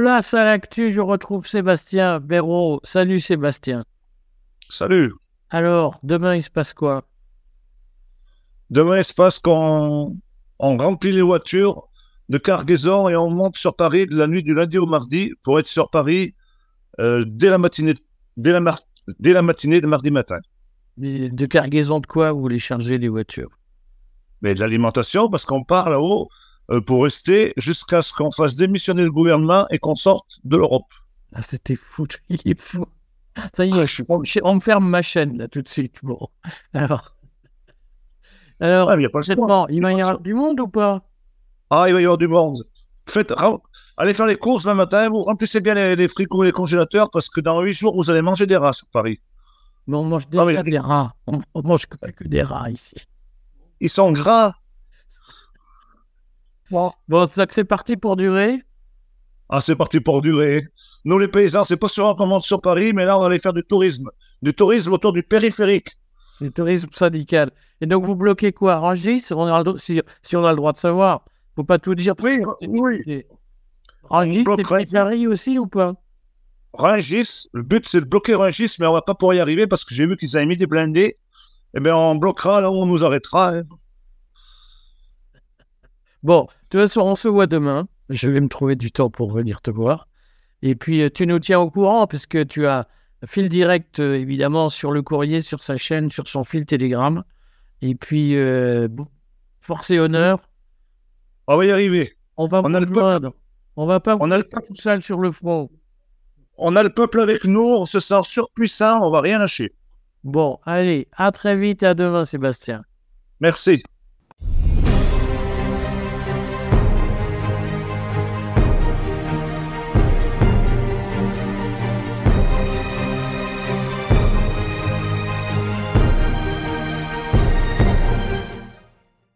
Place à l'actu, je retrouve Sébastien Béraud. Salut Sébastien. Salut. Alors, demain, il se passe quoi? Demain, il se passe qu'on on remplit les voitures de cargaison et on monte sur Paris de la nuit du lundi au mardi pour être sur Paris euh, dès, la matinée, dès, la dès la matinée de mardi matin. Mais de cargaison de quoi vous voulez charger les voitures? Mais de l'alimentation, parce qu'on part là-haut pour rester jusqu'à ce qu'on fasse démissionner le gouvernement et qu'on sorte de l'Europe. Ah, c'était fou, il est fou. Ça y est, je suis... on, me ferme ma chaîne là tout de suite. Bon, alors. Alors, il, y a pas le il va y avoir du monde ou pas? Ah, il va y avoir du monde. Faites, allez faire les courses le matin, vous remplissez bien les, les frigos et les congélateurs parce que dans 8 jours, vous allez manger des rats sur Paris. Mais on mange déjà des rats. On, on mange que des rats ici. Ils sont gras. Bon, bon ça que c'est parti pour durer. Ah, c'est parti pour durer. Nous, les paysans, c'est pas souvent qu'on monte sur Paris, mais là, on va aller faire du tourisme. Du tourisme autour du périphérique. Du tourisme syndical. Et donc, vous bloquez quoi? Rangis si, on a le droit de savoir. Faut pas tout dire. Oui, oui. Rangis, c'est Paris aussi ou pas? Rangis, le but, c'est de bloquer Rangis, mais on va pas pouvoir y arriver parce que j'ai vu qu'ils avaient mis des blindés. Eh bien, on bloquera là où on nous arrêtera. Hein. Bon, de toute façon, on se voit demain. Je vais me trouver du temps pour venir te voir. Et puis, euh, tu nous tiens au courant, puisque tu as fil direct, euh, évidemment, sur le courrier, sur sa chaîne, sur son fil Telegram. Et puis, euh, force et honneur. On va y arriver. On va on a le peuple. On va pas on a le... tout seul sur le front. On a le peuple avec nous, on se sent surpuissant, on va rien lâcher. Bon, allez, à très vite et à demain, Sébastien. Merci.